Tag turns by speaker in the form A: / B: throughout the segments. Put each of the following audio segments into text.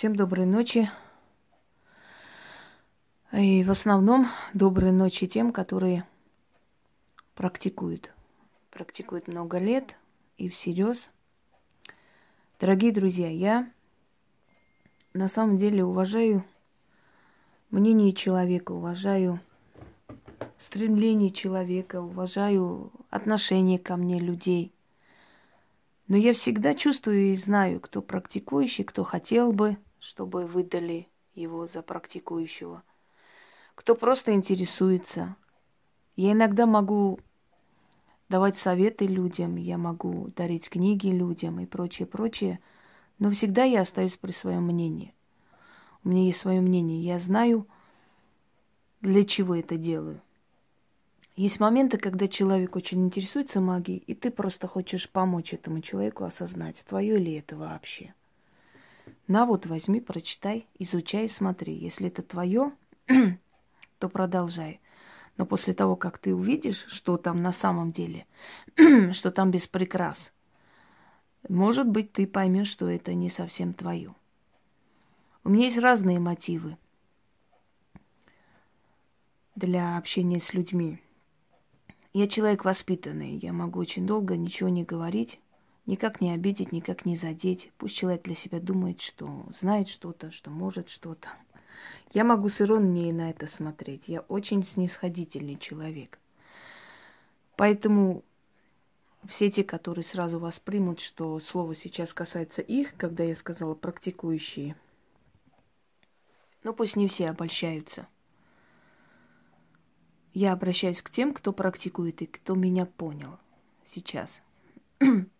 A: Всем доброй ночи. И в основном доброй ночи тем, которые практикуют. Практикуют много лет и всерьез. Дорогие друзья, я на самом деле уважаю мнение человека, уважаю стремление человека, уважаю отношение ко мне людей – но я всегда чувствую и знаю, кто практикующий, кто хотел бы, чтобы выдали его за практикующего, кто просто интересуется. Я иногда могу давать советы людям, я могу дарить книги людям и прочее, прочее, но всегда я остаюсь при своем мнении. У меня есть свое мнение, я знаю, для чего это делаю. Есть моменты, когда человек очень интересуется магией, и ты просто хочешь помочь этому человеку осознать, твое ли это вообще. На вот, возьми, прочитай, изучай, смотри. Если это твое, то продолжай. Но после того, как ты увидишь, что там на самом деле, что там без прикрас, может быть, ты поймешь, что это не совсем твое. У меня есть разные мотивы для общения с людьми. Я человек воспитанный, я могу очень долго ничего не говорить, никак не обидеть, никак не задеть. Пусть человек для себя думает, что знает что-то, что может что-то. Я могу с иронией на это смотреть. Я очень снисходительный человек. Поэтому все те, которые сразу воспримут, что слово сейчас касается их, когда я сказала практикующие, ну пусть не все обольщаются – я обращаюсь к тем, кто практикует и кто меня понял сейчас.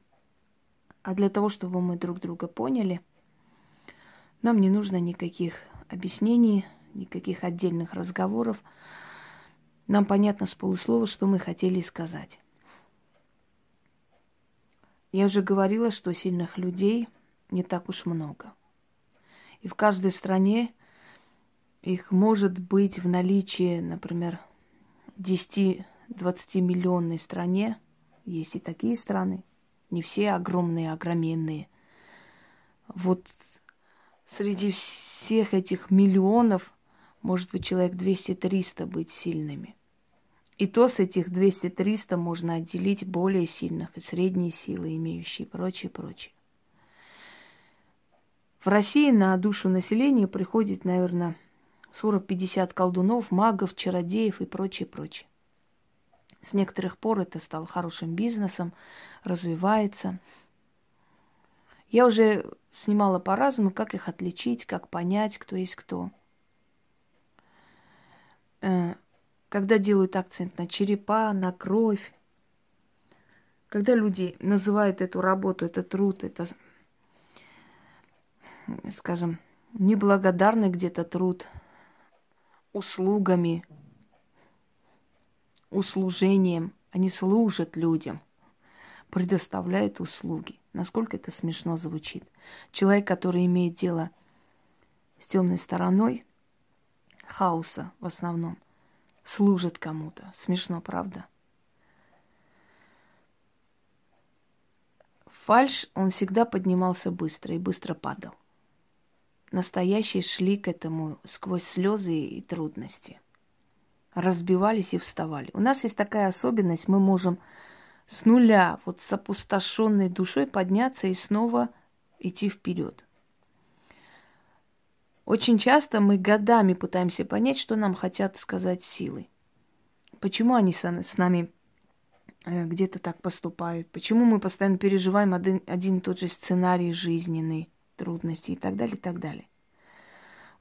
A: А для того, чтобы мы друг друга поняли, нам не нужно никаких объяснений, никаких отдельных разговоров. Нам понятно с полуслова, что мы хотели сказать. Я уже говорила, что сильных людей не так уж много. И в каждой стране их может быть в наличии, например, 10-20 миллионной стране, есть и такие страны, не все огромные, огроменные. Вот среди всех этих миллионов может быть человек 200-300 быть сильными. И то с этих 200-300 можно отделить более сильных и средние силы, имеющие прочее, прочее. В России на душу населения приходит, наверное, 40-50 колдунов, магов, чародеев и прочее, прочее. С некоторых пор это стало хорошим бизнесом, развивается. Я уже снимала по-разному, как их отличить, как понять, кто есть кто. Э, когда делают акцент на черепа, на кровь, когда люди называют эту работу, это труд, это, скажем, неблагодарный где-то труд – услугами, услужением. Они служат людям, предоставляют услуги. Насколько это смешно звучит. Человек, который имеет дело с темной стороной хаоса в основном, служит кому-то. Смешно, правда? Фальш, он всегда поднимался быстро и быстро падал настоящие шли к этому сквозь слезы и трудности. Разбивались и вставали. У нас есть такая особенность, мы можем с нуля, вот с опустошенной душой подняться и снова идти вперед. Очень часто мы годами пытаемся понять, что нам хотят сказать силы. Почему они с нами э, где-то так поступают? Почему мы постоянно переживаем один, один и тот же сценарий жизненный? трудностей и так далее, и так далее.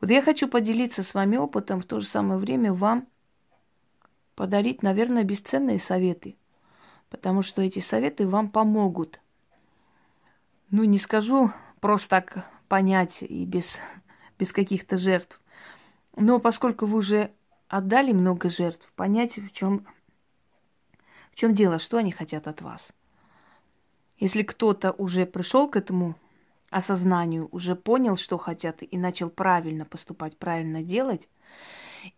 A: Вот я хочу поделиться с вами опытом, в то же самое время вам подарить, наверное, бесценные советы, потому что эти советы вам помогут. Ну, не скажу просто так понять и без, без каких-то жертв. Но поскольку вы уже отдали много жертв, понять, в чем, в чем дело, что они хотят от вас. Если кто-то уже пришел к этому осознанию, уже понял, что хотят, и начал правильно поступать, правильно делать,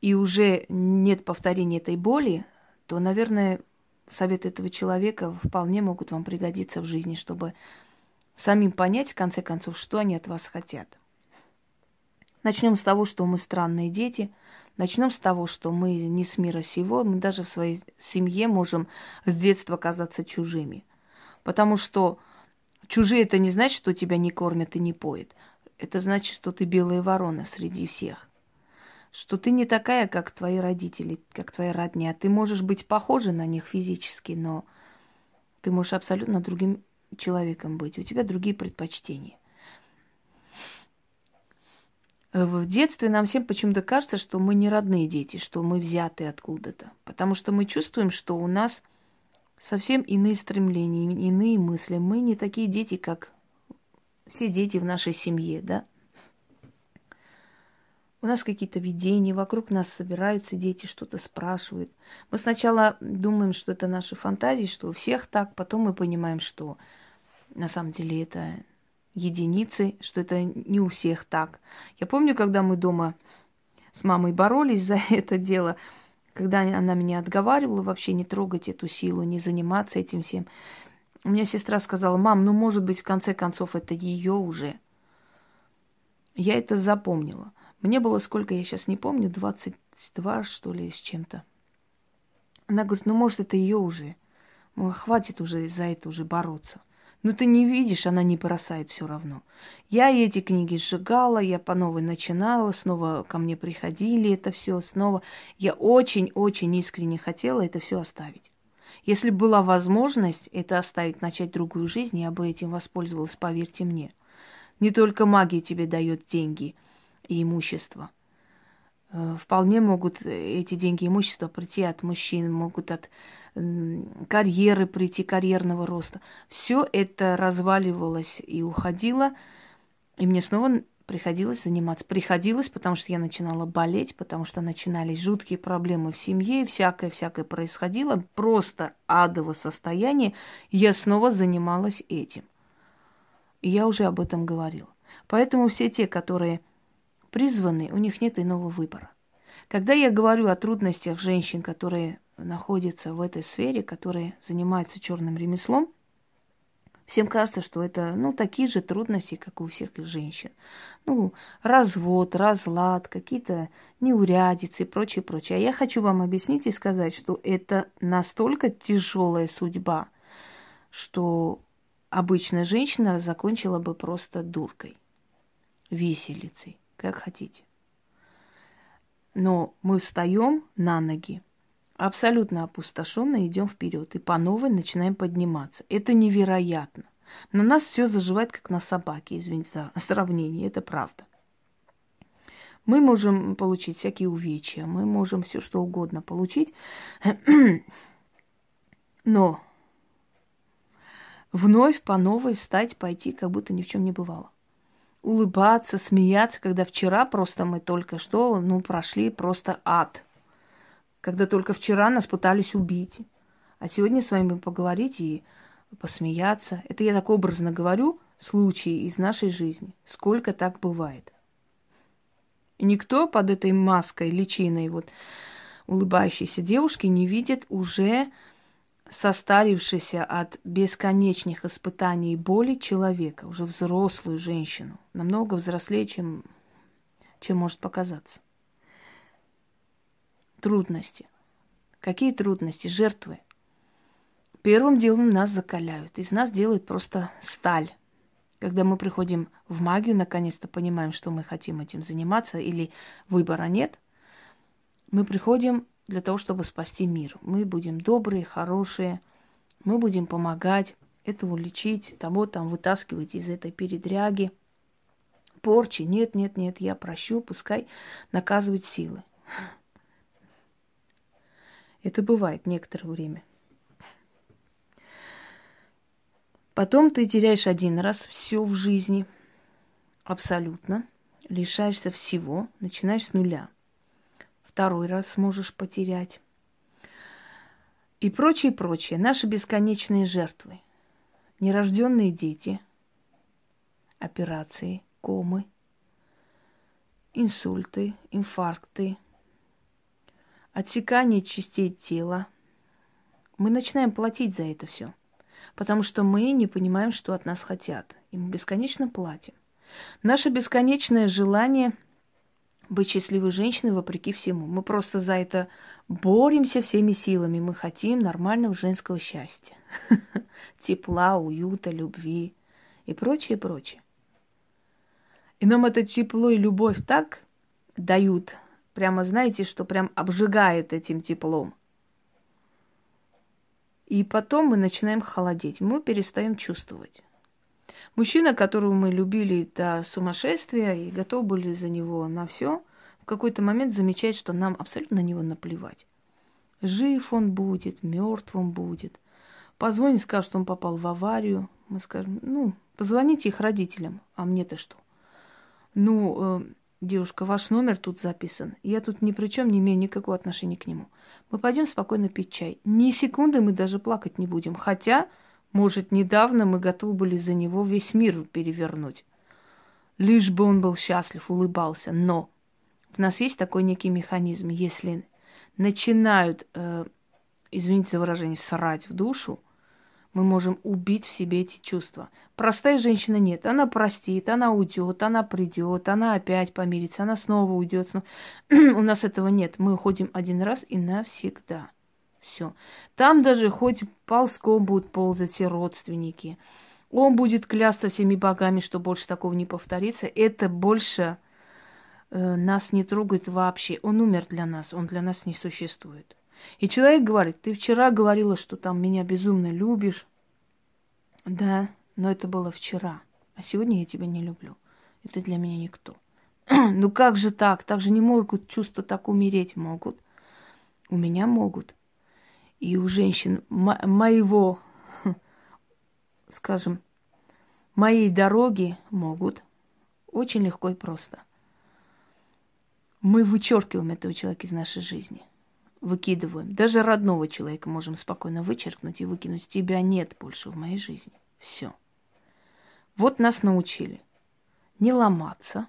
A: и уже нет повторения этой боли, то, наверное, советы этого человека вполне могут вам пригодиться в жизни, чтобы самим понять, в конце концов, что они от вас хотят. Начнем с того, что мы странные дети. Начнем с того, что мы не с мира сего. Мы даже в своей семье можем с детства казаться чужими. Потому что чужие это не значит, что тебя не кормят и не поят. Это значит, что ты белая ворона среди всех. Что ты не такая, как твои родители, как твоя родня. Ты можешь быть похожа на них физически, но ты можешь абсолютно другим человеком быть. У тебя другие предпочтения. В детстве нам всем почему-то кажется, что мы не родные дети, что мы взяты откуда-то. Потому что мы чувствуем, что у нас совсем иные стремления, иные мысли. Мы не такие дети, как все дети в нашей семье, да? У нас какие-то видения, вокруг нас собираются дети, что-то спрашивают. Мы сначала думаем, что это наши фантазии, что у всех так, потом мы понимаем, что на самом деле это единицы, что это не у всех так. Я помню, когда мы дома с мамой боролись за это дело, когда она меня отговаривала вообще не трогать эту силу, не заниматься этим всем. У меня сестра сказала, мам, ну, может быть, в конце концов, это ее уже. Я это запомнила. Мне было сколько, я сейчас не помню, 22, что ли, с чем-то. Она говорит, ну, может, это ее уже. Хватит уже за это уже бороться. Ну ты не видишь, она не бросает все равно. Я эти книги сжигала, я по новой начинала, снова ко мне приходили это все, снова. Я очень-очень искренне хотела это все оставить. Если была возможность это оставить, начать другую жизнь, я бы этим воспользовалась, поверьте мне. Не только магия тебе дает деньги и имущество. Э, вполне могут эти деньги имущество прийти от мужчин, могут от карьеры прийти, карьерного роста. Все это разваливалось и уходило, и мне снова приходилось заниматься. Приходилось, потому что я начинала болеть, потому что начинались жуткие проблемы в семье, всякое-всякое происходило, просто адово состояние. Я снова занималась этим. И я уже об этом говорила. Поэтому все те, которые призваны, у них нет иного выбора. Когда я говорю о трудностях женщин, которые находятся в этой сфере, которые занимаются черным ремеслом, всем кажется, что это, ну, такие же трудности, как у всех женщин. Ну, развод, разлад, какие-то неурядицы и прочее, прочее. А я хочу вам объяснить и сказать, что это настолько тяжелая судьба, что обычная женщина закончила бы просто дуркой, виселицей, как хотите. Но мы встаем на ноги, абсолютно опустошенно идем вперед и по новой начинаем подниматься. Это невероятно. На нас все заживает, как на собаке, извините за сравнение, это правда. Мы можем получить всякие увечья, мы можем все что угодно получить, но вновь по новой встать, пойти, как будто ни в чем не бывало. Улыбаться, смеяться, когда вчера просто мы только что, ну, прошли просто ад – когда только вчера нас пытались убить. А сегодня с вами поговорить и посмеяться. Это я так образно говорю, случаи из нашей жизни. Сколько так бывает. И никто под этой маской, личиной вот улыбающейся девушки не видит уже состарившейся от бесконечных испытаний и боли человека, уже взрослую женщину, намного взрослее, чем, чем может показаться трудности. Какие трудности? Жертвы. Первым делом нас закаляют. Из нас делают просто сталь. Когда мы приходим в магию, наконец-то понимаем, что мы хотим этим заниматься, или выбора нет, мы приходим для того, чтобы спасти мир. Мы будем добрые, хорошие, мы будем помогать этого лечить, того там вытаскивать из этой передряги, порчи. Нет, нет, нет, я прощу, пускай наказывают силы. Это бывает некоторое время. Потом ты теряешь один раз все в жизни, абсолютно, лишаешься всего, начинаешь с нуля. Второй раз сможешь потерять. И прочее, прочее. Наши бесконечные жертвы. Нерожденные дети, операции, комы, инсульты, инфаркты – отсекание частей тела. Мы начинаем платить за это все, потому что мы не понимаем, что от нас хотят, и мы бесконечно платим. Наше бесконечное желание быть счастливой женщиной вопреки всему. Мы просто за это боремся всеми силами. Мы хотим нормального женского счастья. Тепла, уюта, любви и прочее, прочее. И нам это тепло и любовь так дают, прямо знаете, что прям обжигает этим теплом. И потом мы начинаем холодеть, мы перестаем чувствовать. Мужчина, которого мы любили до сумасшествия и готовы были за него на все, в какой-то момент замечает, что нам абсолютно на него наплевать. Жив он будет, мертв он будет. Позвонит, скажет, что он попал в аварию. Мы скажем, ну, позвоните их родителям, а мне-то что? Ну, э, девушка, ваш номер тут записан. Я тут ни при чем не имею никакого отношения к нему. Мы пойдем спокойно пить чай. Ни секунды мы даже плакать не будем. Хотя может, недавно мы готовы были за него весь мир перевернуть. Лишь бы он был счастлив, улыбался. Но в нас есть такой некий механизм. Если начинают, э, извините за выражение, срать в душу, мы можем убить в себе эти чувства. Простая женщина нет. Она простит, она уйдет, она придет, она опять помирится, она снова уйдет. У нас этого нет. Мы уходим один раз и навсегда. Все. Там даже хоть ползком будут ползать все родственники. Он будет клясться всеми богами, что больше такого не повторится. Это больше э, нас не трогает вообще. Он умер для нас, он для нас не существует. И человек говорит, ты вчера говорила, что там меня безумно любишь. Да, но это было вчера. А сегодня я тебя не люблю. Это для меня никто. ну как же так? Так же не могут чувства так умереть могут. У меня могут и у женщин мо- моего, скажем, моей дороги могут очень легко и просто. Мы вычеркиваем этого человека из нашей жизни. Выкидываем. Даже родного человека можем спокойно вычеркнуть и выкинуть. Тебя нет больше в моей жизни. Все. Вот нас научили. Не ломаться,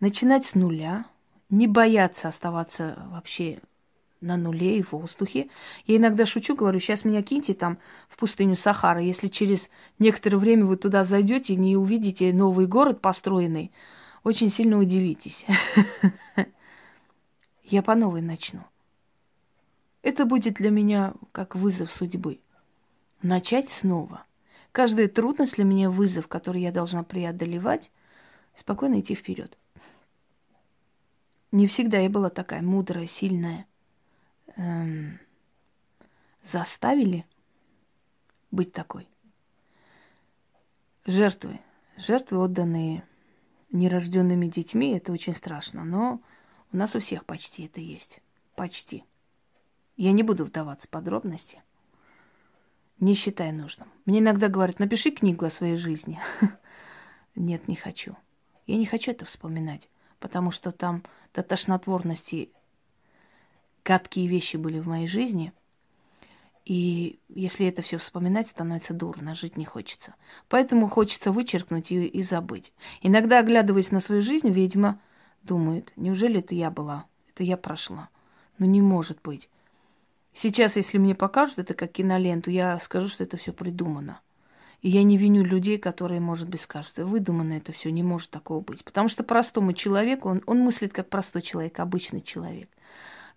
A: начинать с нуля, не бояться оставаться вообще на нуле и в воздухе. Я иногда шучу, говорю, сейчас меня киньте там в пустыню Сахара. Если через некоторое время вы туда зайдете и не увидите новый город построенный, очень сильно удивитесь. Я по новой начну. Это будет для меня как вызов судьбы. Начать снова. Каждая трудность для меня вызов, который я должна преодолевать, спокойно идти вперед. Не всегда я была такая мудрая, сильная эм, заставили быть такой. Жертвы. Жертвы, отданные нерожденными детьми, это очень страшно. Но у нас у всех почти это есть. Почти. Я не буду вдаваться в подробности. Не считаю нужным. Мне иногда говорят, напиши книгу о своей жизни. Нет, не хочу. Я не хочу это вспоминать, потому что там до тошнотворности гадкие вещи были в моей жизни. И если это все вспоминать, становится дурно, жить не хочется. Поэтому хочется вычеркнуть ее и забыть. Иногда, оглядываясь на свою жизнь, ведьма думает, неужели это я была? Это я прошла. Ну не может быть. Сейчас, если мне покажут это как киноленту, я скажу, что это все придумано. И я не виню людей, которые, может быть, скажут, выдумано это все, не может такого быть. Потому что простому человеку, он, он мыслит как простой человек, обычный человек –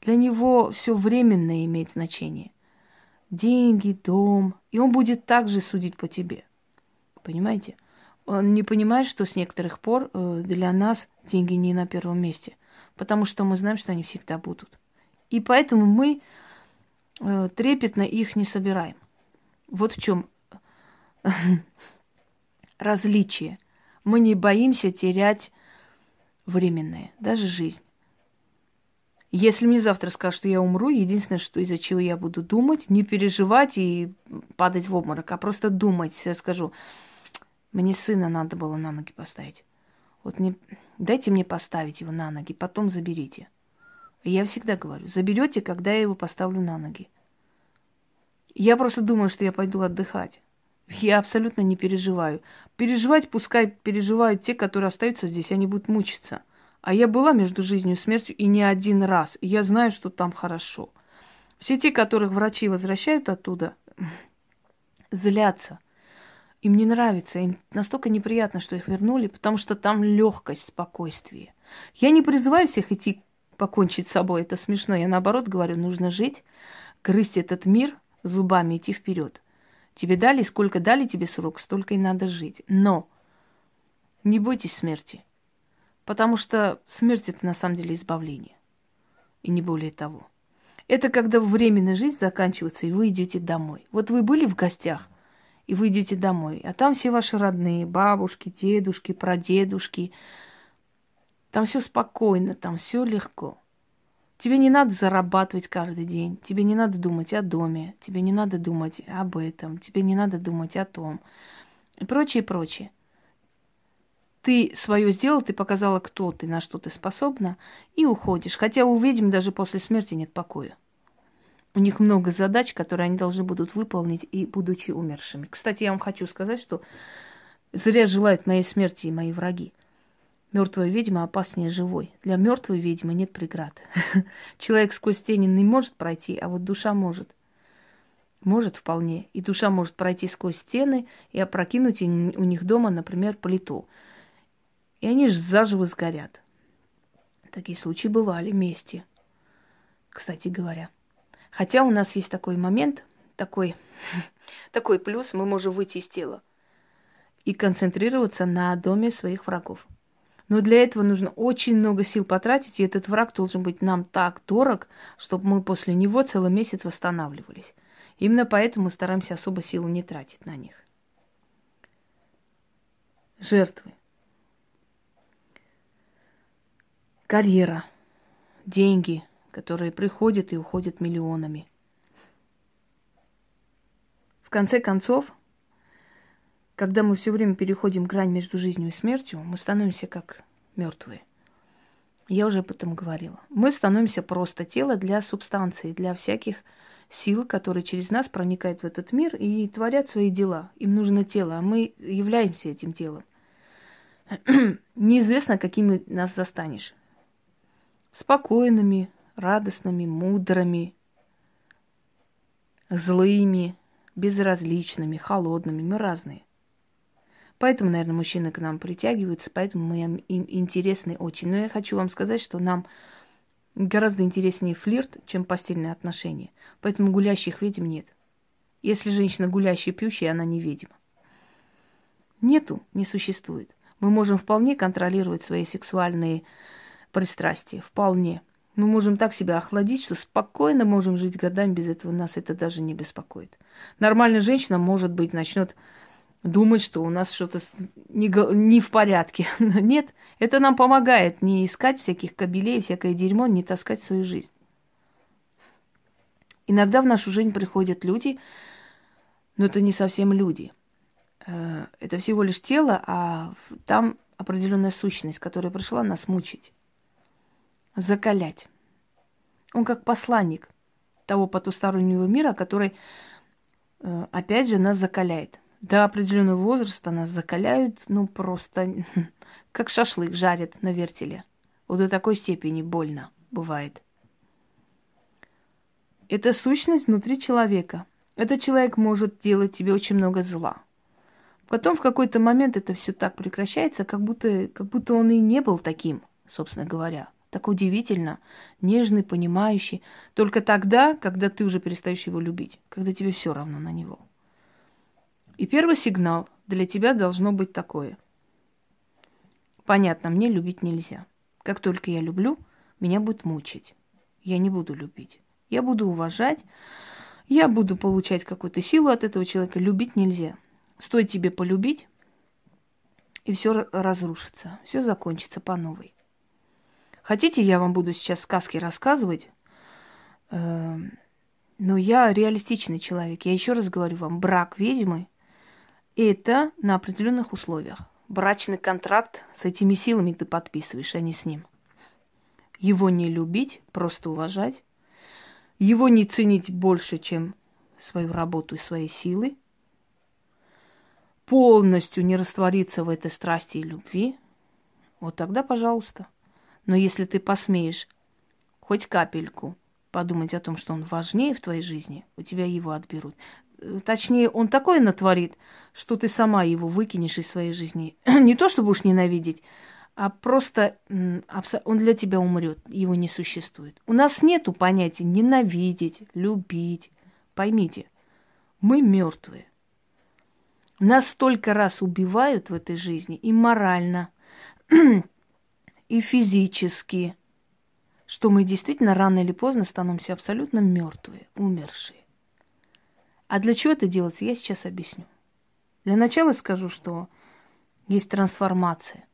A: для него все временное имеет значение. Деньги, дом. И он будет также судить по тебе. Понимаете? Он не понимает, что с некоторых пор э, для нас деньги не на первом месте. Потому что мы знаем, что они всегда будут. И поэтому мы э, трепетно их не собираем. Вот в чем различие. Мы не боимся терять временное, даже жизнь. Если мне завтра скажут, что я умру, единственное, что из-за чего я буду думать, не переживать и падать в обморок, а просто думать. Я скажу, мне сына надо было на ноги поставить. Вот не... дайте мне поставить его на ноги, потом заберите. Я всегда говорю, заберете, когда я его поставлю на ноги. Я просто думаю, что я пойду отдыхать. Я абсолютно не переживаю. Переживать пускай переживают те, которые остаются здесь, они будут мучиться – а я была между жизнью и смертью и не один раз. И я знаю, что там хорошо. Все те, которых врачи возвращают оттуда, злятся. Им не нравится, им настолько неприятно, что их вернули, потому что там легкость, спокойствие – Я не призываю всех идти покончить с собой, это смешно. Я наоборот говорю, нужно жить, грызть этот мир зубами, идти вперед. Тебе дали, сколько дали тебе срок, столько и надо жить. Но не бойтесь смерти, потому что смерть это на самом деле избавление, и не более того. Это когда временная жизнь заканчивается, и вы идете домой. Вот вы были в гостях, и вы идете домой, а там все ваши родные, бабушки, дедушки, прадедушки. Там все спокойно, там все легко. Тебе не надо зарабатывать каждый день, тебе не надо думать о доме, тебе не надо думать об этом, тебе не надо думать о том и прочее, прочее. Ты свое сделал, ты показала, кто ты, на что ты способна, и уходишь. Хотя у ведьм даже после смерти нет покоя. У них много задач, которые они должны будут выполнить, и будучи умершими. Кстати, я вам хочу сказать, что зря желают моей смерти и мои враги. Мертвая ведьма опаснее живой. Для мертвой ведьмы нет преград. Человек сквозь тени не может пройти, а вот душа может. Может вполне. И душа может пройти сквозь стены и опрокинуть у них дома, например, плиту. И они же заживо сгорят. Такие случаи бывали вместе, кстати говоря. Хотя у нас есть такой момент, такой, такой плюс, мы можем выйти из тела и концентрироваться на доме своих врагов. Но для этого нужно очень много сил потратить, и этот враг должен быть нам так дорог, чтобы мы после него целый месяц восстанавливались. Именно поэтому мы стараемся особо силы не тратить на них. Жертвы. Карьера. Деньги, которые приходят и уходят миллионами. В конце концов, когда мы все время переходим грань между жизнью и смертью, мы становимся как мертвые. Я уже об этом говорила. Мы становимся просто тело для субстанции, для всяких сил, которые через нас проникают в этот мир и творят свои дела. Им нужно тело, а мы являемся этим телом. Неизвестно, какими нас застанешь. Спокойными, радостными, мудрыми, злыми, безразличными, холодными. Мы разные. Поэтому, наверное, мужчины к нам притягиваются, поэтому мы им интересны очень. Но я хочу вам сказать, что нам гораздо интереснее флирт, чем постельные отношения. Поэтому гулящих ведьм нет. Если женщина гулящая, пьющая, она не ведьма. Нету, не существует. Мы можем вполне контролировать свои сексуальные пристрастия. Вполне. Мы можем так себя охладить, что спокойно можем жить годами без этого. Нас это даже не беспокоит. Нормальная женщина, может быть, начнет думать, что у нас что-то не, не в порядке. Нет, это нам помогает не искать всяких кабелей, всякое дерьмо, не таскать свою жизнь. Иногда в нашу жизнь приходят люди, но это не совсем люди. Э, это всего лишь тело, а там определенная сущность, которая пришла нас мучить, закалять. Он как посланник того потустороннего мира, который, э, опять же, нас закаляет – до определенного возраста нас закаляют, ну, просто как шашлык жарят на вертеле. Вот до такой степени больно бывает. Это сущность внутри человека. Этот человек может делать тебе очень много зла. Потом в какой-то момент это все так прекращается, как будто, как будто он и не был таким, собственно говоря. Так удивительно, нежный, понимающий. Только тогда, когда ты уже перестаешь его любить, когда тебе все равно на него. И первый сигнал для тебя должно быть такое. Понятно, мне любить нельзя. Как только я люблю, меня будет мучить. Я не буду любить. Я буду уважать, я буду получать какую-то силу от этого человека. Любить нельзя. Стоит тебе полюбить, и все разрушится, все закончится по новой. Хотите, я вам буду сейчас сказки рассказывать? Эм, но я реалистичный человек. Я еще раз говорю вам, брак ведьмы это на определенных условиях. Брачный контракт с этими силами ты подписываешь, а не с ним. Его не любить, просто уважать. Его не ценить больше, чем свою работу и свои силы. Полностью не раствориться в этой страсти и любви. Вот тогда, пожалуйста. Но если ты посмеешь хоть капельку подумать о том, что он важнее в твоей жизни, у тебя его отберут. Точнее, он такое натворит, что ты сама его выкинешь из своей жизни. Не то, чтобы уж ненавидеть, а просто он для тебя умрет, его не существует. У нас нету понятия ненавидеть, любить. Поймите, мы мертвые. Нас столько раз убивают в этой жизни и морально, и физически, что мы действительно рано или поздно становимся абсолютно мертвые, умершие. А для чего это делается, я сейчас объясню. Для начала скажу, что есть трансформация.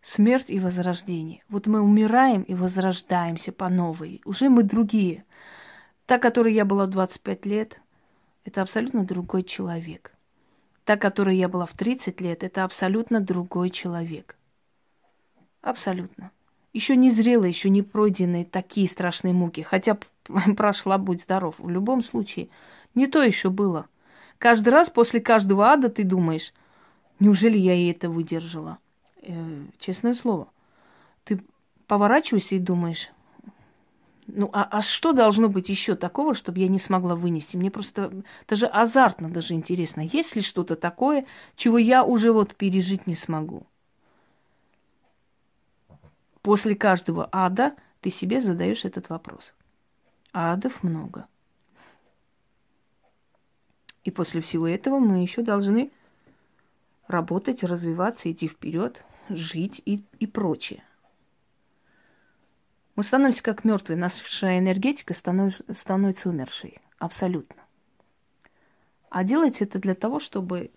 A: Смерть и возрождение. Вот мы умираем и возрождаемся по новой. Уже мы другие. Та, которой я была в 25 лет, это абсолютно другой человек. Та, которой я была в 30 лет, это абсолютно другой человек. Абсолютно. Еще не зрелые, еще не пройденные такие страшные муки. Хотя прошла, будь здоров. В любом случае, не то еще было. Каждый раз после каждого ада ты думаешь, неужели я и это выдержала? Э, честное слово. Ты поворачиваешься и думаешь, ну а, а что должно быть еще такого, чтобы я не смогла вынести? Мне просто даже азартно, даже интересно, есть ли что-то такое, чего я уже вот пережить не смогу. После каждого ада ты себе задаешь этот вопрос. Адов много. И после всего этого мы еще должны работать, развиваться, идти вперед, жить и, и прочее. Мы становимся как мертвые, наша энергетика становится, становится умершей. Абсолютно. А делать это для того, чтобы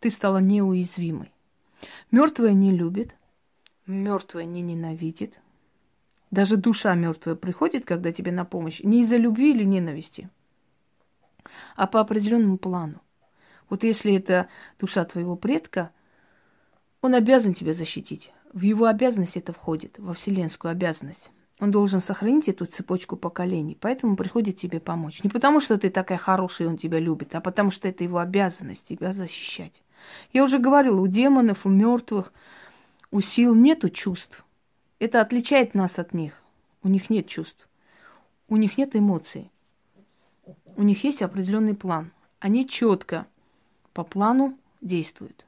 A: ты стала неуязвимой. Мертвая не любит, мертвая не ненавидит. Даже душа мертвая приходит, когда тебе на помощь, не из-за любви или ненависти – а по определенному плану. Вот если это душа твоего предка, он обязан тебя защитить. В его обязанность это входит, во вселенскую обязанность. Он должен сохранить эту цепочку поколений, поэтому приходит тебе помочь. Не потому, что ты такая хорошая, и он тебя любит, а потому, что это его обязанность тебя защищать. Я уже говорила, у демонов, у мертвых, у сил нету чувств. Это отличает нас от них. У них нет чувств. У них нет эмоций у них есть определенный план. Они четко по плану действуют.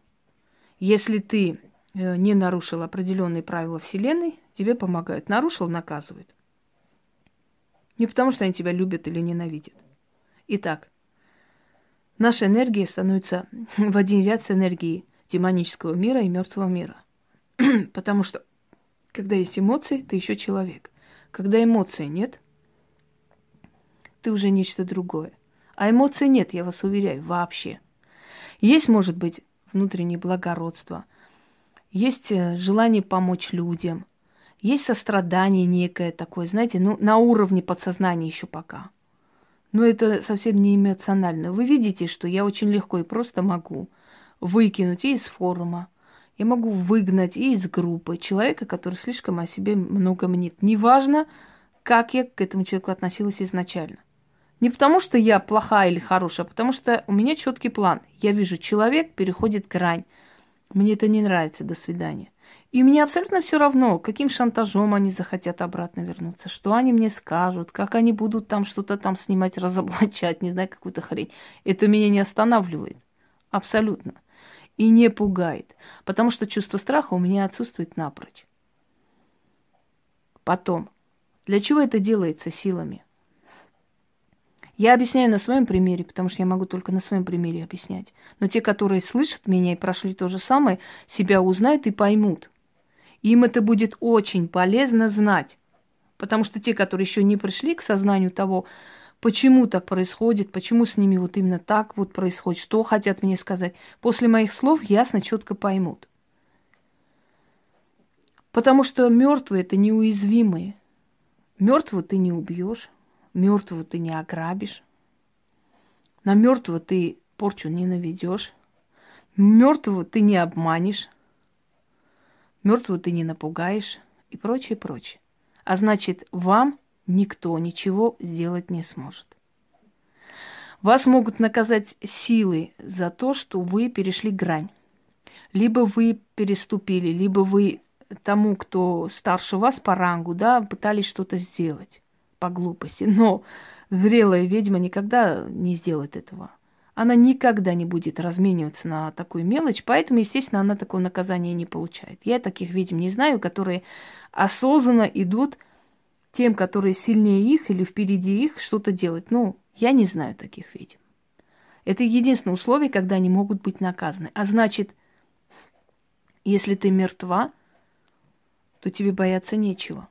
A: Если ты э, не нарушил определенные правила Вселенной, тебе помогают. Нарушил, наказывают. Не потому, что они тебя любят или ненавидят. Итак, наша энергия становится в один ряд с энергией демонического мира и мертвого мира. потому что, когда есть эмоции, ты еще человек. Когда эмоций нет – ты уже нечто другое. А эмоций нет, я вас уверяю, вообще. Есть, может быть, внутреннее благородство, есть э, желание помочь людям, есть сострадание некое такое, знаете, ну, на уровне подсознания еще пока. Но это совсем не эмоционально. Вы видите, что я очень легко и просто могу выкинуть и из форума, я могу выгнать и из группы человека, который слишком о себе много мнит. Неважно, как я к этому человеку относилась изначально. Не потому, что я плохая или хорошая, а потому что у меня четкий план. Я вижу, человек переходит грань. Мне это не нравится, до свидания. И мне абсолютно все равно, каким шантажом они захотят обратно вернуться, что они мне скажут, как они будут там что-то там снимать, разоблачать, не знаю, какую-то хрень. Это меня не останавливает. Абсолютно. И не пугает. Потому что чувство страха у меня отсутствует напрочь. Потом. Для чего это делается силами? Я объясняю на своем примере, потому что я могу только на своем примере объяснять. Но те, которые слышат меня и прошли то же самое, себя узнают и поймут. им это будет очень полезно знать. Потому что те, которые еще не пришли к сознанию того, почему так происходит, почему с ними вот именно так вот происходит, что хотят мне сказать, после моих слов ясно, четко поймут. Потому что мертвые это неуязвимые. Мертвого ты не убьешь, Мертвого ты не ограбишь. На мертвого ты порчу не наведешь. Мертвого ты не обманешь. Мертвого ты не напугаешь и прочее, прочее. А значит, вам никто ничего сделать не сможет. Вас могут наказать силы за то, что вы перешли грань. Либо вы переступили, либо вы тому, кто старше вас по рангу, да, пытались что-то сделать по глупости. Но зрелая ведьма никогда не сделает этого. Она никогда не будет размениваться на такую мелочь, поэтому, естественно, она такое наказание не получает. Я таких ведьм не знаю, которые осознанно идут тем, которые сильнее их или впереди их, что-то делать. Ну, я не знаю таких ведьм. Это единственное условие, когда они могут быть наказаны. А значит, если ты мертва, то тебе бояться нечего.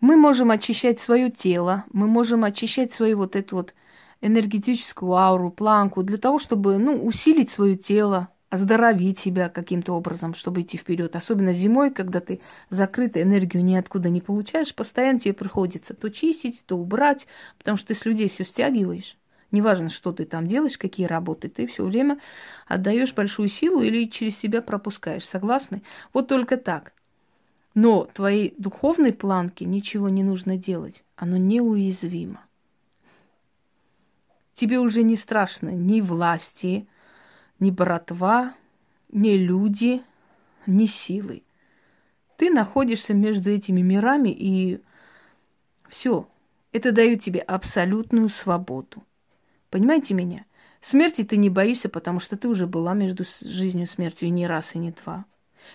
A: Мы можем очищать свое тело, мы можем очищать свою вот эту вот энергетическую ауру, планку, для того, чтобы, ну, усилить свое тело, оздоровить себя каким-то образом, чтобы идти вперед. Особенно зимой, когда ты закрытую энергию ниоткуда не получаешь, постоянно тебе приходится то чистить, то убрать, потому что ты с людей все стягиваешь. Неважно, что ты там делаешь, какие работы, ты все время отдаешь большую силу или через себя пропускаешь. Согласны? Вот только так. Но твоей духовной планке ничего не нужно делать. Оно неуязвимо. Тебе уже не страшно ни власти, ни братва, ни люди, ни силы. Ты находишься между этими мирами, и все. Это дает тебе абсолютную свободу. Понимаете меня? Смерти ты не боишься, потому что ты уже была между жизнью и смертью и не раз, и не два.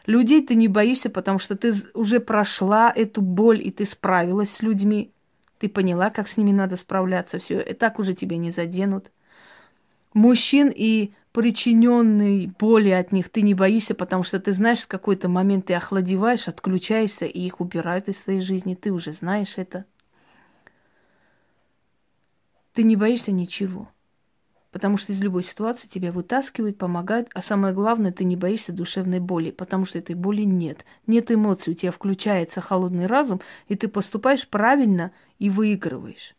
A: Людей ты не боишься, потому что ты уже прошла эту боль, и ты справилась с людьми. Ты поняла, как с ними надо справляться. Все, и так уже тебя не заденут. Мужчин и причиненной боли от них ты не боишься, потому что ты знаешь, в какой-то момент ты охладеваешь, отключаешься, и их убирают из своей жизни. Ты уже знаешь это. Ты не боишься ничего. Потому что из любой ситуации тебя вытаскивают, помогают, а самое главное, ты не боишься душевной боли, потому что этой боли нет. Нет эмоций, у тебя включается холодный разум, и ты поступаешь правильно и выигрываешь.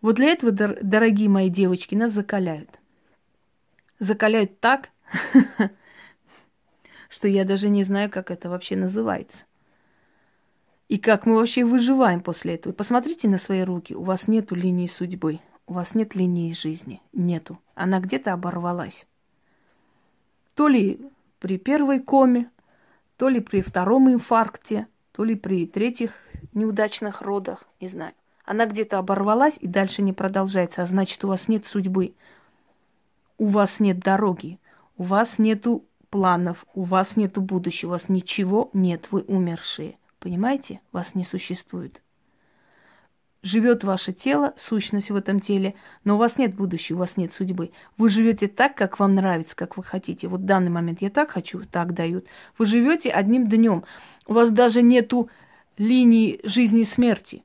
A: Вот для этого, дорогие мои девочки, нас закаляют. Закаляют так, что я даже не знаю, как это вообще называется. И как мы вообще выживаем после этого. Посмотрите на свои руки. У вас нету линии судьбы. У вас нет линии жизни. Нету. Она где-то оборвалась. То ли при первой коме, то ли при втором инфаркте, то ли при третьих неудачных родах, не знаю. Она где-то оборвалась и дальше не продолжается, а значит, у вас нет судьбы, у вас нет дороги, у вас нету планов, у вас нету будущего, у вас ничего нет, вы умершие. Понимаете? Вас не существует живет ваше тело, сущность в этом теле, но у вас нет будущего, у вас нет судьбы. Вы живете так, как вам нравится, как вы хотите. Вот в данный момент я так хочу, так дают. Вы живете одним днем. У вас даже нету линии жизни и смерти.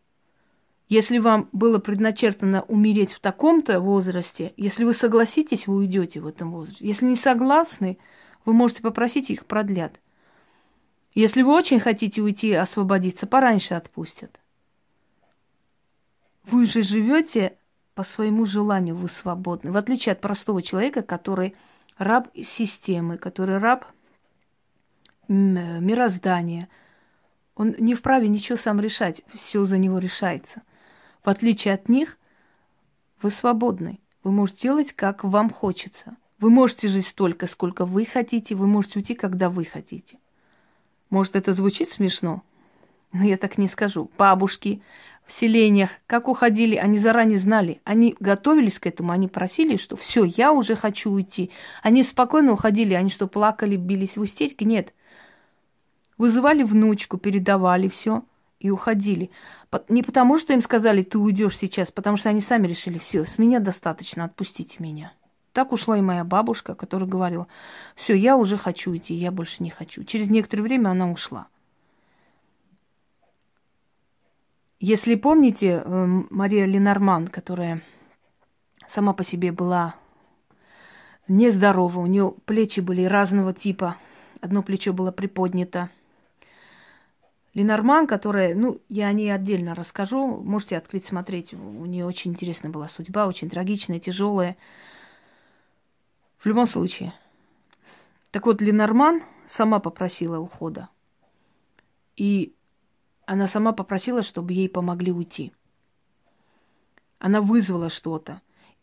A: Если вам было предначертано умереть в таком-то возрасте, если вы согласитесь, вы уйдете в этом возрасте. Если не согласны, вы можете попросить их продлят. Если вы очень хотите уйти, освободиться, пораньше отпустят. Вы же живете по своему желанию, вы свободны. В отличие от простого человека, который раб системы, который раб мироздания. Он не вправе ничего сам решать, все за него решается. В отличие от них, вы свободны. Вы можете делать, как вам хочется. Вы можете жить столько, сколько вы хотите, вы можете уйти, когда вы хотите. Может, это звучит смешно, но я так не скажу. Бабушки, в селениях, как уходили, они заранее знали, они готовились к этому, они просили, что все, я уже хочу уйти. Они спокойно уходили, они что, плакали, бились в истерике? Нет. Вызывали внучку, передавали все и уходили. Не потому, что им сказали, ты уйдешь сейчас, потому что они сами решили, все, с меня достаточно, отпустите меня. Так ушла и моя бабушка, которая говорила, все, я уже хочу уйти, я больше не хочу. Через некоторое время она ушла. Если помните, эм, Мария Ленорман, которая сама по себе была нездорова, у нее плечи были разного типа, одно плечо было приподнято. Ленорман, которая, ну, я о ней отдельно расскажу, можете открыть, смотреть. У нее очень интересная была судьба, очень трагичная, тяжелая. В любом случае. Так вот, Ленорман сама попросила ухода. И она сама попросила, чтобы ей помогли уйти. Она вызвала что-то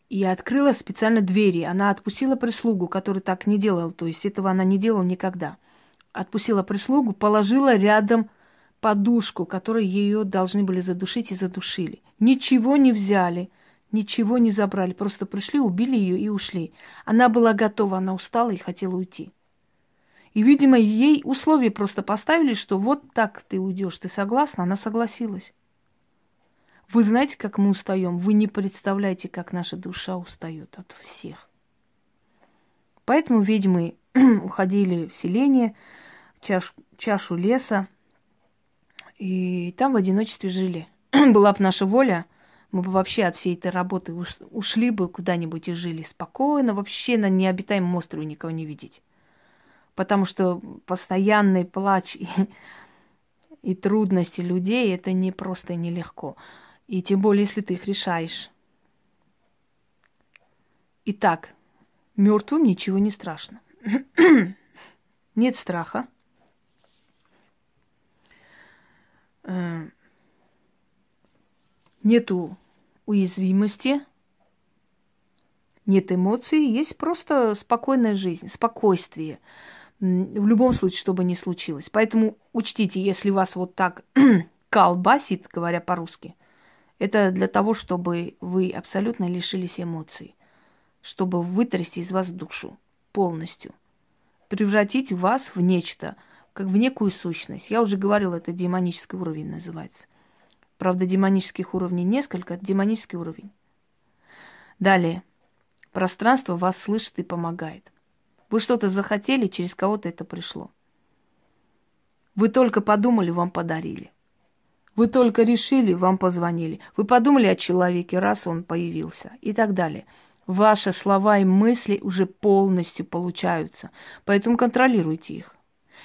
A: и открыла специально двери. Она отпустила прислугу, которая так не делала, то есть этого она не делала никогда. Отпустила прислугу, положила рядом подушку, которой ее должны были задушить и задушили. Ничего не взяли, Ничего не забрали. Просто пришли, убили ее и ушли. Она была готова, она устала и хотела уйти. И, видимо, ей условия просто поставили, что вот так ты уйдешь, ты согласна? Она согласилась. Вы знаете, как мы устаем? Вы не представляете, как наша душа устает от всех. Поэтому ведьмы уходили в селение, чаш, чашу леса, и там в одиночестве жили. Была бы наша воля, мы бы вообще от всей этой работы ушли бы куда-нибудь и жили спокойно, вообще на необитаемом острове никого не видеть потому что постоянный плач и, и трудности людей это не просто нелегко. И тем более, если ты их решаешь. Итак, мертвым ничего не страшно. Нет страха. Э, нету уязвимости, нет эмоций, есть просто спокойная жизнь, спокойствие в любом случае, что бы ни случилось. Поэтому учтите, если вас вот так колбасит, говоря по-русски, это для того, чтобы вы абсолютно лишились эмоций, чтобы вытрясти из вас душу полностью, превратить вас в нечто, как в некую сущность. Я уже говорила, это демонический уровень называется. Правда, демонических уровней несколько, это демонический уровень. Далее. Пространство вас слышит и помогает – вы что-то захотели, через кого-то это пришло. Вы только подумали, вам подарили. Вы только решили, вам позвонили. Вы подумали о человеке, раз он появился и так далее. Ваши слова и мысли уже полностью получаются, поэтому контролируйте их.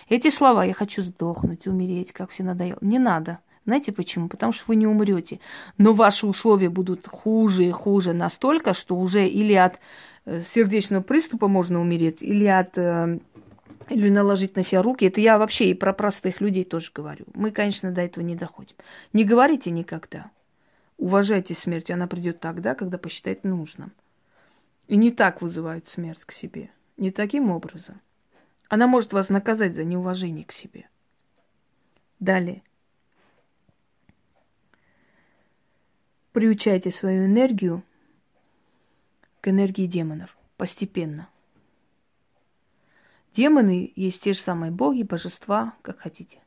A: Эти слова «я хочу сдохнуть, умереть, как все надоело» не надо. Знаете почему? Потому что вы не умрете. Но ваши условия будут хуже и хуже настолько, что уже или от Э, сердечного приступа можно умереть, или от э, или наложить на себя руки. Это я вообще и про простых людей тоже говорю. Мы, конечно, до этого не доходим. Не говорите никогда. Уважайте смерть, она придет тогда, когда посчитает нужным. И не так вызывают смерть к себе. Не таким образом. Она может вас наказать за неуважение к себе. Далее. Приучайте свою энергию к энергии демонов постепенно. Демоны есть те же самые боги, божества, как хотите.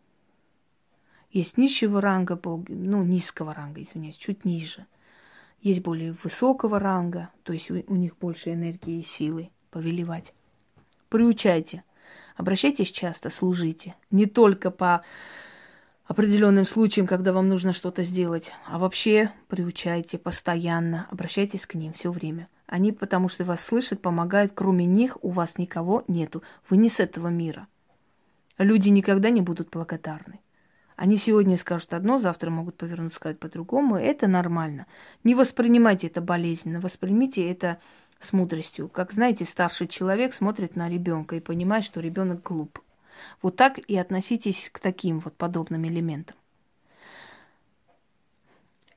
A: Есть низшего ранга боги, ну, низкого ранга, извиняюсь, чуть ниже. Есть более высокого ранга, то есть у, у них больше энергии и силы повелевать. Приучайте. Обращайтесь часто, служите. Не только по определенным случаям, когда вам нужно что-то сделать, а вообще приучайте постоянно, обращайтесь к ним все время. Они, потому что вас слышат, помогают. Кроме них у вас никого нету. Вы не с этого мира. Люди никогда не будут благодарны. Они сегодня скажут одно, завтра могут повернуться сказать по-другому. Это нормально. Не воспринимайте это болезненно, воспримите это с мудростью. Как знаете, старший человек смотрит на ребенка и понимает, что ребенок глуп. Вот так и относитесь к таким вот подобным элементам.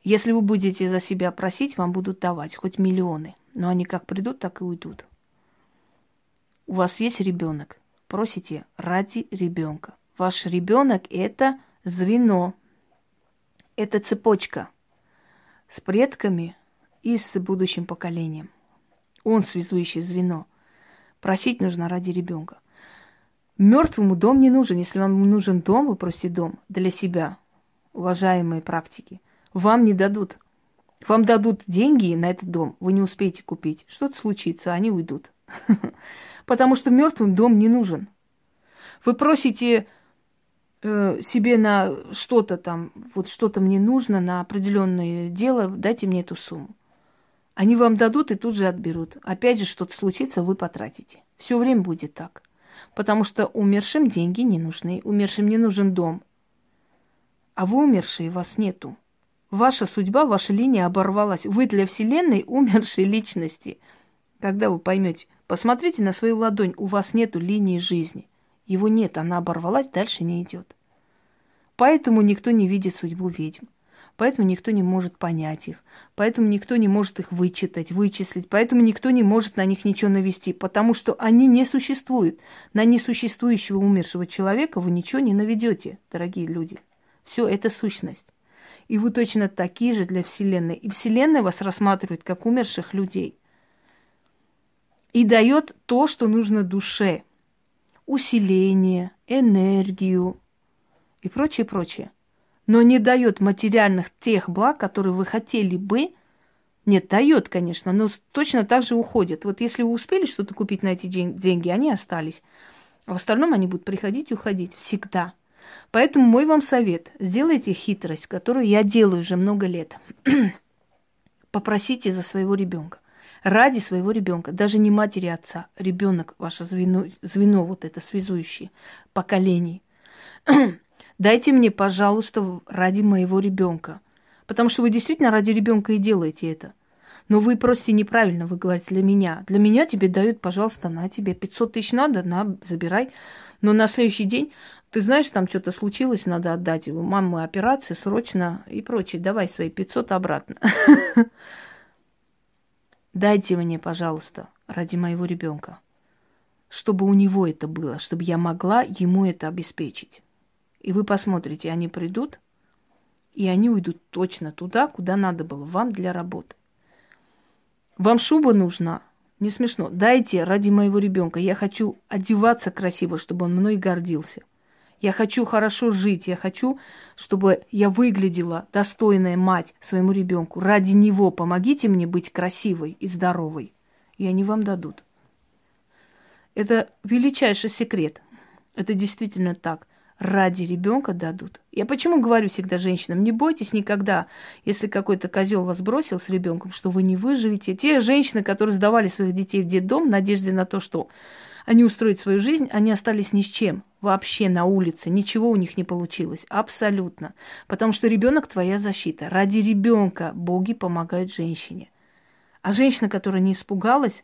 A: Если вы будете за себя просить, вам будут давать хоть миллионы. Но они как придут, так и уйдут. У вас есть ребенок. Просите ради ребенка. Ваш ребенок это звено, это цепочка с предками и с будущим поколением. Он связующее звено. Просить нужно ради ребенка. Мертвому дом не нужен. Если вам нужен дом, вы просите дом для себя, уважаемые практики. Вам не дадут вам дадут деньги на этот дом, вы не успеете купить. Что-то случится, они уйдут. Потому что мертвым дом не нужен. Вы просите э, себе на что-то там, вот что-то мне нужно на определенное дело, дайте мне эту сумму. Они вам дадут и тут же отберут. Опять же, что-то случится, вы потратите. Все время будет так. Потому что умершим деньги не нужны, умершим не нужен дом. А вы умершие, вас нету. Ваша судьба, ваша линия оборвалась. Вы для Вселенной умершей личности. Когда вы поймете, посмотрите на свою ладонь, у вас нету линии жизни. Его нет, она оборвалась, дальше не идет. Поэтому никто не видит судьбу ведьм. Поэтому никто не может понять их. Поэтому никто не может их вычитать, вычислить. Поэтому никто не может на них ничего навести. Потому что они не существуют. На несуществующего умершего человека вы ничего не наведете, дорогие люди. Все это сущность. И вы точно такие же для Вселенной. И Вселенная вас рассматривает как умерших людей. И дает то, что нужно душе. Усиление, энергию и прочее, прочее. Но не дает материальных тех благ, которые вы хотели бы. Нет, дает, конечно, но точно так же уходит. Вот если вы успели что-то купить на эти деньги, они остались. А в остальном они будут приходить и уходить всегда. Поэтому мой вам совет. Сделайте хитрость, которую я делаю уже много лет. Попросите за своего ребенка. Ради своего ребенка, даже не матери отца, ребенок, ваше звено, звено вот это связующее поколений. Дайте мне, пожалуйста, ради моего ребенка. Потому что вы действительно ради ребенка и делаете это. Но вы просите неправильно, вы говорите, для меня. Для меня тебе дают, пожалуйста, на тебе 500 тысяч надо, на, забирай. Но на следующий день, ты знаешь, там что-то случилось, надо отдать его. Мамы операции, срочно и прочее. Давай свои 500 обратно. Дайте мне, пожалуйста, ради моего ребенка, чтобы у него это было, чтобы я могла ему это обеспечить. И вы посмотрите, они придут, и они уйдут точно туда, куда надо было, вам для работы. Вам шуба нужна? Не смешно. Дайте ради моего ребенка. Я хочу одеваться красиво, чтобы он мной гордился. Я хочу хорошо жить. Я хочу, чтобы я выглядела достойная мать своему ребенку. Ради него помогите мне быть красивой и здоровой. И они вам дадут. Это величайший секрет. Это действительно так ради ребенка дадут. Я почему говорю всегда женщинам, не бойтесь никогда, если какой-то козел вас бросил с ребенком, что вы не выживете. Те женщины, которые сдавали своих детей в детдом в надежде на то, что они устроят свою жизнь, они остались ни с чем. Вообще на улице. Ничего у них не получилось. Абсолютно. Потому что ребенок твоя защита. Ради ребенка боги помогают женщине. А женщина, которая не испугалась,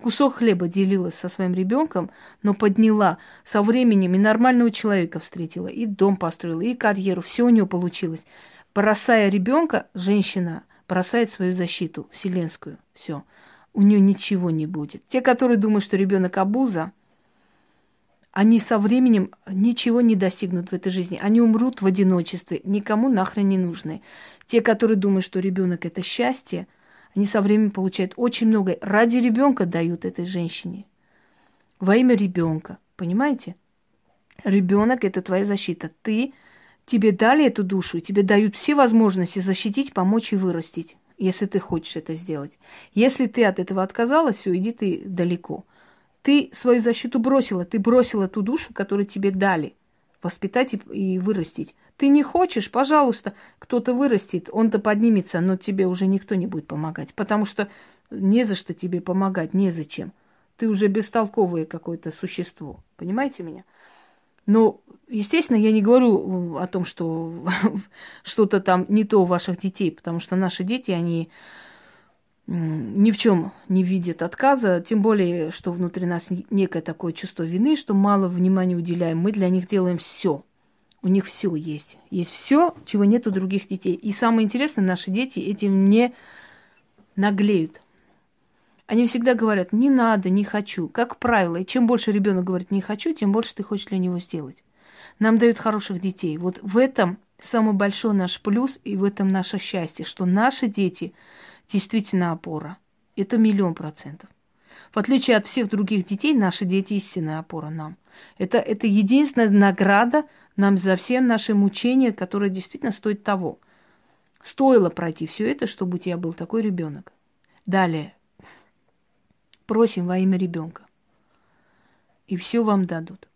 A: кусок хлеба делила со своим ребенком, но подняла со временем и нормального человека встретила, и дом построила, и карьеру, все у нее получилось. Бросая ребенка, женщина бросает свою защиту вселенскую, все. У нее ничего не будет. Те, которые думают, что ребенок абуза, они со временем ничего не достигнут в этой жизни. Они умрут в одиночестве, никому нахрен не нужны. Те, которые думают, что ребенок это счастье, они со временем получают очень много. Ради ребенка дают этой женщине. Во имя ребенка. Понимаете? Ребенок это твоя защита. Ты, тебе дали эту душу, тебе дают все возможности защитить, помочь и вырастить, если ты хочешь это сделать. Если ты от этого отказалась, все, иди ты далеко. Ты свою защиту бросила, ты бросила ту душу, которую тебе дали воспитать и, и вырастить. Ты не хочешь, пожалуйста, кто-то вырастет, он-то поднимется, но тебе уже никто не будет помогать, потому что не за что тебе помогать, незачем. Ты уже бестолковое какое-то существо. Понимаете меня? Но, естественно, я не говорю о том, что что-то там не то у ваших детей, потому что наши дети, они ни в чем не видят отказа, тем более, что внутри нас некое такое чувство вины, что мало внимания уделяем. Мы для них делаем все. У них все есть. Есть все, чего нет у других детей. И самое интересное, наши дети этим не наглеют. Они всегда говорят, не надо, не хочу. Как правило, и чем больше ребенок говорит не хочу, тем больше ты хочешь для него сделать. Нам дают хороших детей. Вот в этом самый большой наш плюс и в этом наше счастье, что наши дети действительно опора. Это миллион процентов. В отличие от всех других детей, наши дети истинная опора нам. Это, это единственная награда нам за все наши мучения, которые действительно стоят того. Стоило пройти все это, чтобы у тебя был такой ребенок. Далее. Просим во имя ребенка. И все вам дадут.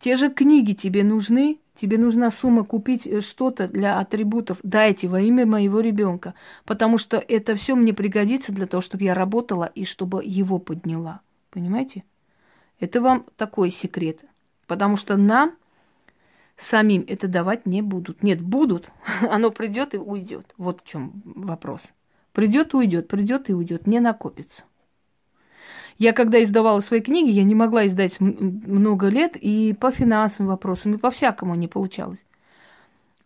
A: Те же книги тебе нужны, тебе нужна сумма купить э, что-то для атрибутов, дайте во имя моего ребенка, потому что это все мне пригодится для того, чтобы я работала и чтобы его подняла. Понимаете? Это вам такой секрет. Потому что нам самим это давать не будут. Нет, будут. Оно придет и уйдет. Вот в чем вопрос. Придет и уйдет, придет и уйдет, не накопится. Я когда издавала свои книги, я не могла издать много лет, и по финансовым вопросам, и по всякому не получалось.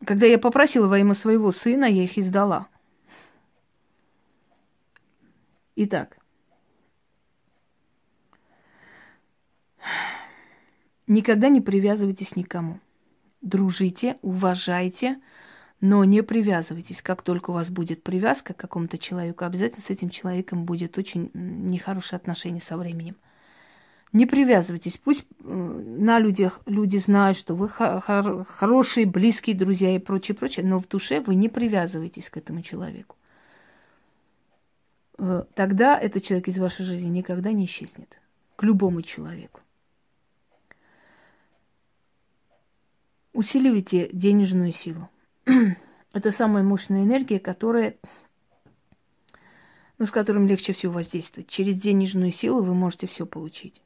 A: Когда я попросила во имя своего сына, я их издала. Итак, никогда не привязывайтесь никому. Дружите, уважайте, Но не привязывайтесь. Как только у вас будет привязка к какому-то человеку, обязательно с этим человеком будет очень нехорошее отношение со временем. Не привязывайтесь. Пусть на людях люди знают, что вы хорошие, близкие друзья и прочее, прочее, но в душе вы не привязываетесь к этому человеку. Э, тогда этот человек из вашей жизни никогда не исчезнет. К любому человеку. Усиливайте денежную силу. Это самая мощная энергия, которая, ну, с которым легче всего воздействовать. Через денежную силу вы можете все получить.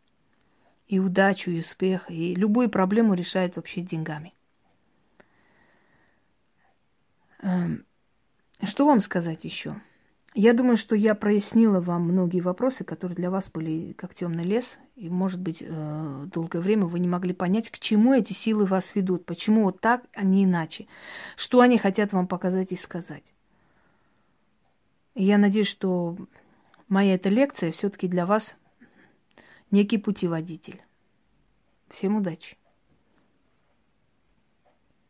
A: И удачу, и успех, и любую проблему решает вообще деньгами. Эм, что вам сказать еще? Я думаю, что я прояснила вам многие вопросы, которые для вас были как темный лес, и, может быть, э, долгое время вы не могли понять, к чему эти силы вас ведут, почему вот так, а не иначе, что они хотят вам показать и сказать. Я надеюсь, что моя эта лекция все-таки для вас некий путеводитель. Всем удачи!